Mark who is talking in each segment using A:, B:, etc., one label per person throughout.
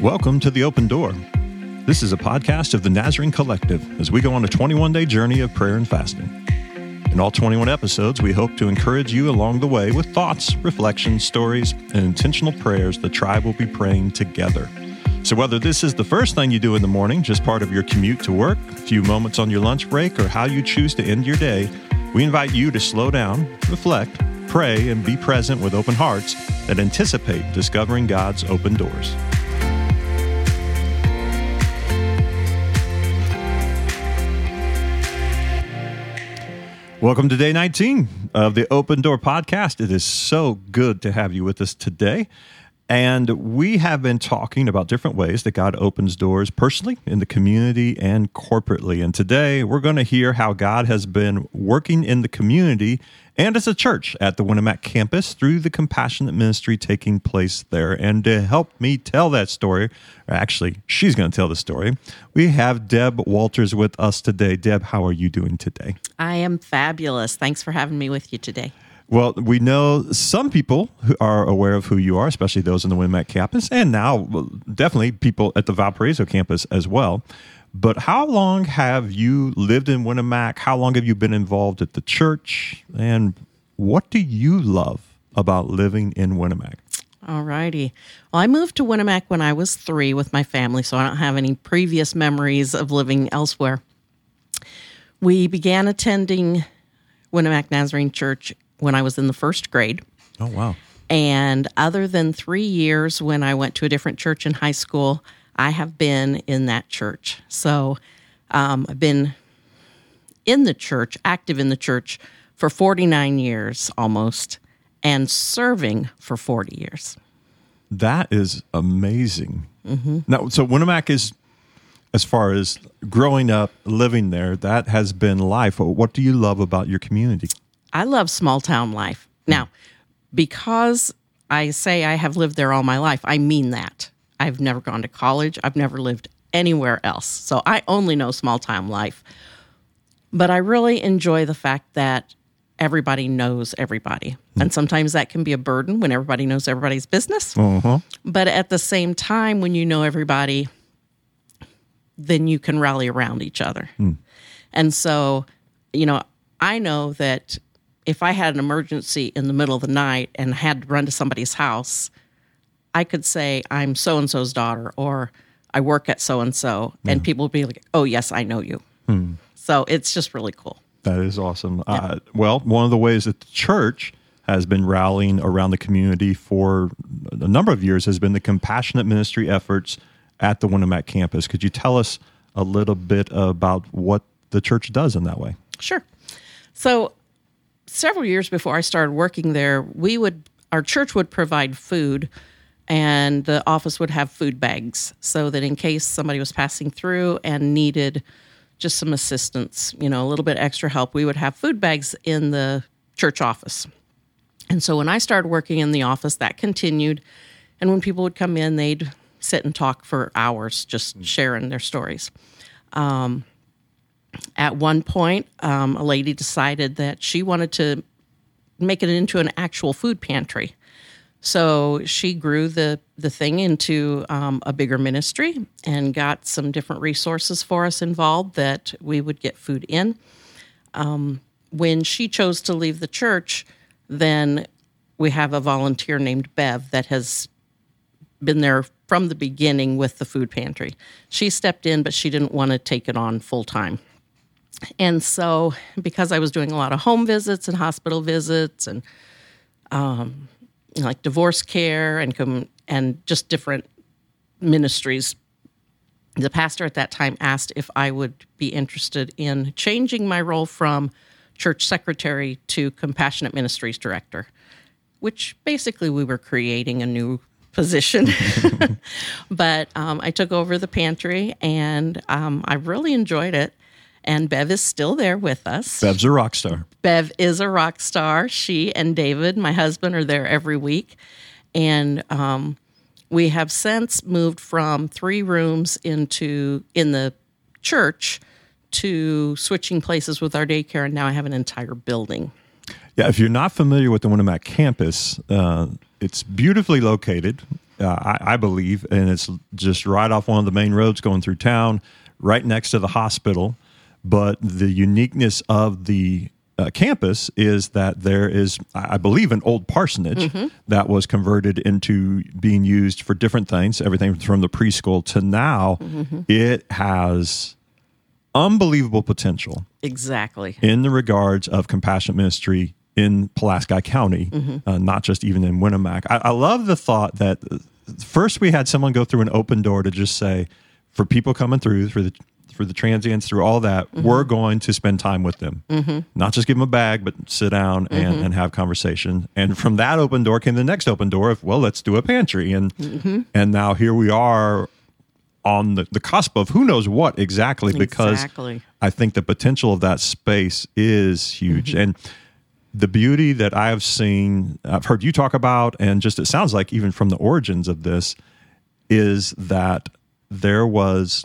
A: Welcome to The Open Door. This is a podcast of the Nazarene Collective as we go on a 21 day journey of prayer and fasting. In all 21 episodes, we hope to encourage you along the way with thoughts, reflections, stories, and intentional prayers the tribe will be praying together. So, whether this is the first thing you do in the morning, just part of your commute to work, a few moments on your lunch break, or how you choose to end your day, we invite you to slow down, reflect, pray, and be present with open hearts that anticipate discovering God's open doors. Welcome to day 19 of the Open Door Podcast. It is so good to have you with us today. And we have been talking about different ways that God opens doors personally, in the community, and corporately. And today we're going to hear how God has been working in the community and as a church at the Winamac campus through the compassionate ministry taking place there. And to help me tell that story, or actually, she's going to tell the story, we have Deb Walters with us today. Deb, how are you doing today?
B: I am fabulous. Thanks for having me with you today.
A: Well, we know some people who are aware of who you are, especially those in the Winamac campus, and now definitely people at the Valparaiso campus as well. But how long have you lived in Winamac? How long have you been involved at the church? And what do you love about living in Winamac?
B: All righty. Well, I moved to Winamac when I was three with my family, so I don't have any previous memories of living elsewhere. We began attending Winamac Nazarene Church when I was in the first grade.
A: Oh, wow.
B: And other than three years when I went to a different church in high school, I have been in that church. So um, I've been in the church, active in the church for 49 years almost, and serving for 40 years.
A: That is amazing. Mm-hmm. Now, so Winamac is, as far as growing up, living there, that has been life. What do you love about your community?
B: I love small town life. Now, because I say I have lived there all my life, I mean that. I've never gone to college. I've never lived anywhere else. So I only know small town life. But I really enjoy the fact that everybody knows everybody. Mm. And sometimes that can be a burden when everybody knows everybody's business. Uh-huh. But at the same time, when you know everybody, then you can rally around each other. Mm. And so, you know, I know that if I had an emergency in the middle of the night and had to run to somebody's house, I could say I'm so and so's daughter or I work at so and so, and people would be like, "Oh yes, I know you." Hmm. So it's just really cool.
A: That is awesome. Yeah. Uh, well, one of the ways that the church has been rallying around the community for a number of years has been the compassionate ministry efforts at the Winamac campus. Could you tell us a little bit about what the church does in that way?
B: Sure. So, several years before I started working there, we would our church would provide food and the office would have food bags so that in case somebody was passing through and needed just some assistance, you know, a little bit extra help, we would have food bags in the church office. And so when I started working in the office, that continued. And when people would come in, they'd sit and talk for hours, just sharing their stories. Um, at one point, um, a lady decided that she wanted to make it into an actual food pantry. So she grew the the thing into um, a bigger ministry and got some different resources for us involved that we would get food in. Um, when she chose to leave the church, then we have a volunteer named Bev that has been there from the beginning with the food pantry. She stepped in, but she didn't want to take it on full time. And so, because I was doing a lot of home visits and hospital visits and um, like divorce care and com- and just different ministries. The pastor at that time asked if I would be interested in changing my role from church secretary to compassionate ministries director, which basically we were creating a new position. but um, I took over the pantry and um, I really enjoyed it and Bev is still there with us.
A: Bev's a rock star.
B: Bev is a rock star. She and David, my husband, are there every week. And um, we have since moved from three rooms into in the church to switching places with our daycare, and now I have an entire building.
A: Yeah, if you're not familiar with the Winamac campus, uh, it's beautifully located uh, I, I believe, and it's just right off one of the main roads going through town, right next to the hospital. But the uniqueness of the uh, campus is that there is, I believe, an old parsonage that was converted into being used for different things, everything from the preschool to now. It has unbelievable potential
B: Exactly.
A: in the regards of compassionate ministry in Pulaski County, uh, not just even in Winamac. I, I love the thought that uh, first we had someone go through an open door to just say, for people coming through, through the for the transients, through all that, mm-hmm. we're going to spend time with them, mm-hmm. not just give them a bag, but sit down and, mm-hmm. and have conversation. And from that open door came the next open door of, well, let's do a pantry, and and now here we are on the, the cusp of who knows what exactly because
B: Exactly.
A: I think the potential of that space is huge. And the beauty that I've seen, I've heard you talk about, and just it sounds like even from the origins of this, is that there was,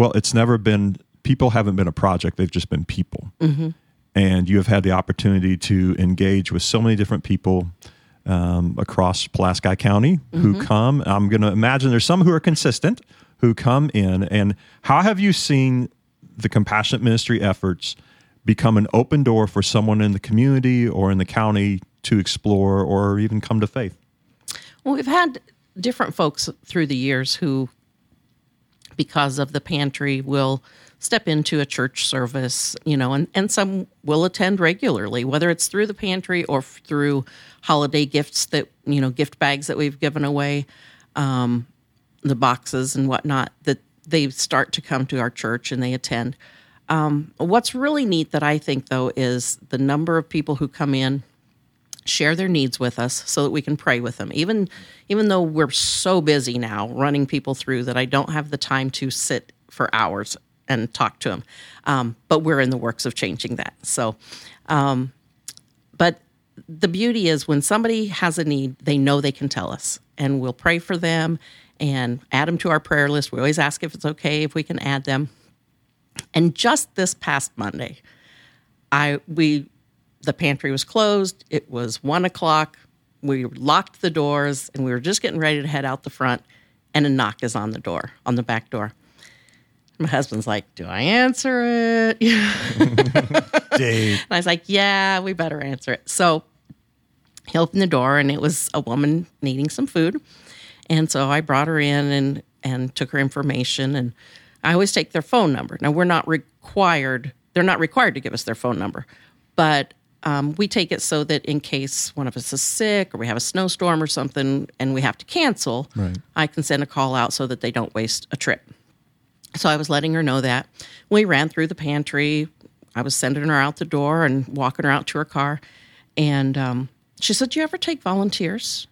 A: well, it's never been, people haven't been a project, they've just been people. And you have had the opportunity to engage with so many different people um, across Pulaski County who come. I'm going to imagine there's some who are consistent who come in. And how have you seen the compassionate ministry efforts become an open door for someone in the community or in the county to explore or even come to faith?
B: Well, we've had different folks through the years who, because of the pantry, will step into a church service, you know, and, and some will attend regularly, whether it's through the pantry or through holiday gifts that, you know, gift bags that we've given away, um, the boxes and whatnot, that they start to come to our church and they attend. Um, what's really neat that I think, though, is the number of people who come in share their needs with us so that we can pray with them. Even even though we're so busy now running people through that i don't have the time to sit for hours and talk to them um, but we're in the works of changing that. So um, but the beauty is when somebody has a need they know they can tell us and we'll pray for them and add them to our prayer list. We always ask if it's okay if we can add them. And just this past monday I we the pantry was closed. It was one o'clock. We locked the doors and we were just getting ready to head out the front, and a knock is on the door, on the back door. My husband's like, "Do I answer it?"
A: Dave.
B: And I was like, yeah, we better answer it. So he opened the door and it was a woman needing some food. And so I brought her in and, and took her information. And I always take their phone number. Now, we're not required, they're not required to give us their phone number, but um, we take it so that in case one of us is sick or we have a snowstorm or something and we have to cancel,
A: Right.
B: I can send a call out so that they don't waste a trip. So I was letting her know that. We ran through the pantry. I was sending her out the door and walking her out to her car. And um, she said, Do you ever take volunteers?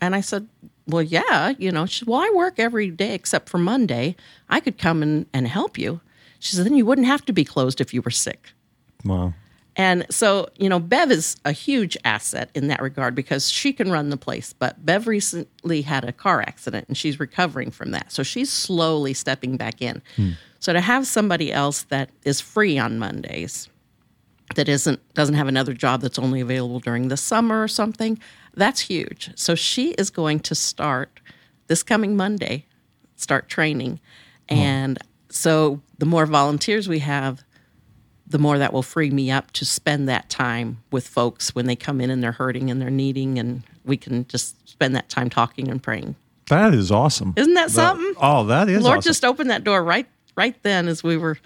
B: And I said, Well, yeah. You know, she said, Well, I work every day except for Monday. I could come and, and help you. She said, Then you wouldn't have to be closed if you were sick.
A: Wow.
B: And so, you know, Bev is a huge asset in that regard because she can run the place. But Bev recently had a car accident and she's recovering from that. So she's slowly stepping back in. Hmm. So to have somebody else that is free on Mondays, that isn't doesn't have another job that's only available during the summer or something, that's huge. So she is going to start this coming Monday, start training. And so the more volunteers we have, the more that will free me up to spend that time with folks when they come in and they're hurting and they're needing, and we can just spend that time talking and praying.
A: That is awesome.
B: Isn't that something?
A: Oh, that is
B: Lord
A: awesome.
B: just opened that door right right then as we were,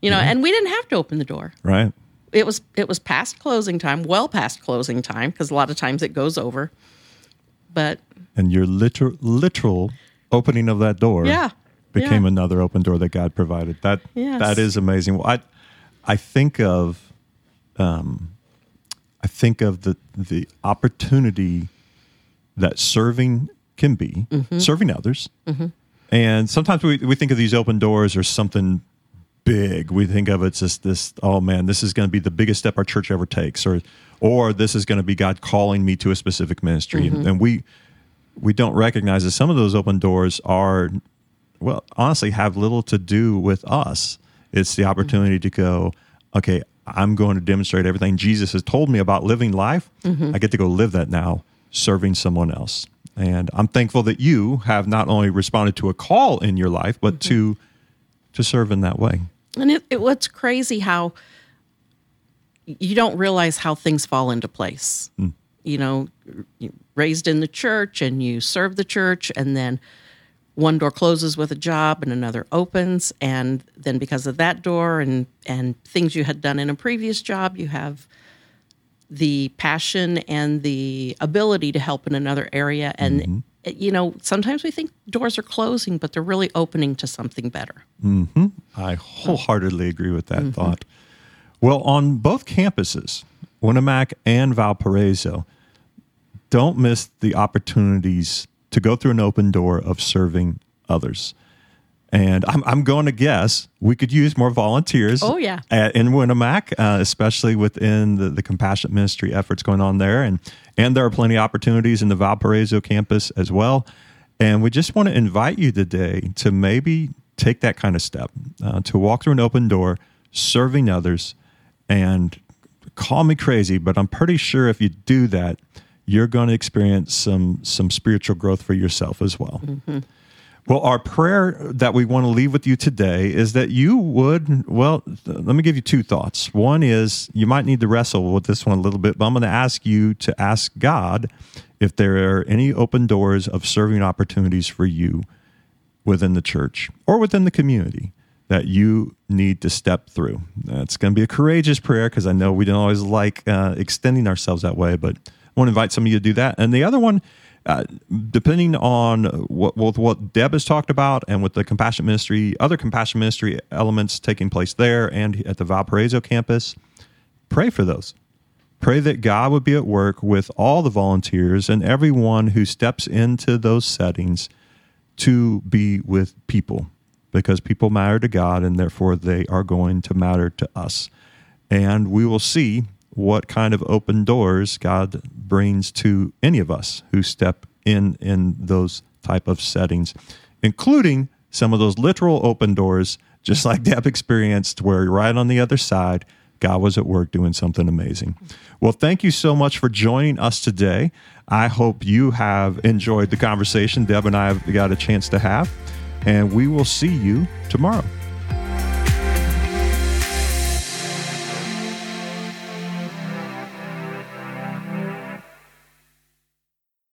B: you know, and we didn't have to open the door.
A: right.
B: It was it was past closing time, well past closing time, because a lot of times it goes over. But
A: And your literal literal opening of that door
B: Yeah.
A: became
B: Yeah.
A: another open door that God provided. That
B: Yes.
A: that is amazing. Well, I I think of um I think of the the opportunity that serving can be,
B: Mm-hmm.
A: serving others. And sometimes we, we think of these open doors or something big. We think of it as just this, oh man, this is going to be the biggest step our church ever takes, or or this is going to be God calling me to a specific ministry. And, and we we don't recognize that some of those open doors are well, honestly, have little to do with us. It's the opportunity to go, okay, I'm going to demonstrate everything Jesus has told me about living life. I get to go live that now, serving someone else. And I'm thankful that you have not only responded to a call in your life, but mm-hmm. to to serve in that way.
B: And it, it, what's crazy how you don't realize how things fall into place. Mm. You know, raised in the church and you serve the church, and then one door closes with a job and another opens, and then because of that door and and things you had done in a previous job, you have the passion and the ability to help in another area and mm-hmm. you know sometimes we think doors are closing but they're really opening to something better
A: mm-hmm. i wholeheartedly agree with that mm-hmm. thought well, on both campuses, Winamac and Valparaiso, don't miss the opportunities to go through an open door of serving others. And I'm, I'm going to guess we could use more volunteers.
B: Oh, yeah.
A: At, in Winamac, uh, especially within the, the compassionate ministry efforts going on there. And, and there are plenty of opportunities in the Valparaiso campus as well. And we just want to invite you today to maybe take that kind of step, uh, to walk through an open door, serving others, and call me crazy, but I'm pretty sure if you do that, you're going to experience some some spiritual growth for yourself as well. Mm-hmm. Well, our prayer that we want to leave with you today is that you would, well, let me give you two thoughts. One is you might need to wrestle with this one a little bit, but I'm going to ask you to ask God if there are any open doors of serving opportunities for you within the church or within the community that you need to step through. It's going to be a courageous prayer because I know we don't always like uh, extending ourselves that way, but I want to invite some of you to do that. And the other one, uh, depending on what, what, what Deb has talked about and with the compassion ministry, other compassion ministry elements taking place there and at the Valparaiso campus, pray for those. Pray that God would be at work with all the volunteers and everyone who steps into those settings to be with people because people matter to God and therefore they are going to matter to us. And we will see what kind of open doors God brings to any of us who step in in those type of settings, including some of those literal open doors, just like Deb experienced, where right on the other side, God was at work doing something amazing. Well, thank you so much for joining us today. I hope you have enjoyed the conversation Deb and I have got a chance to have and we will see you tomorrow.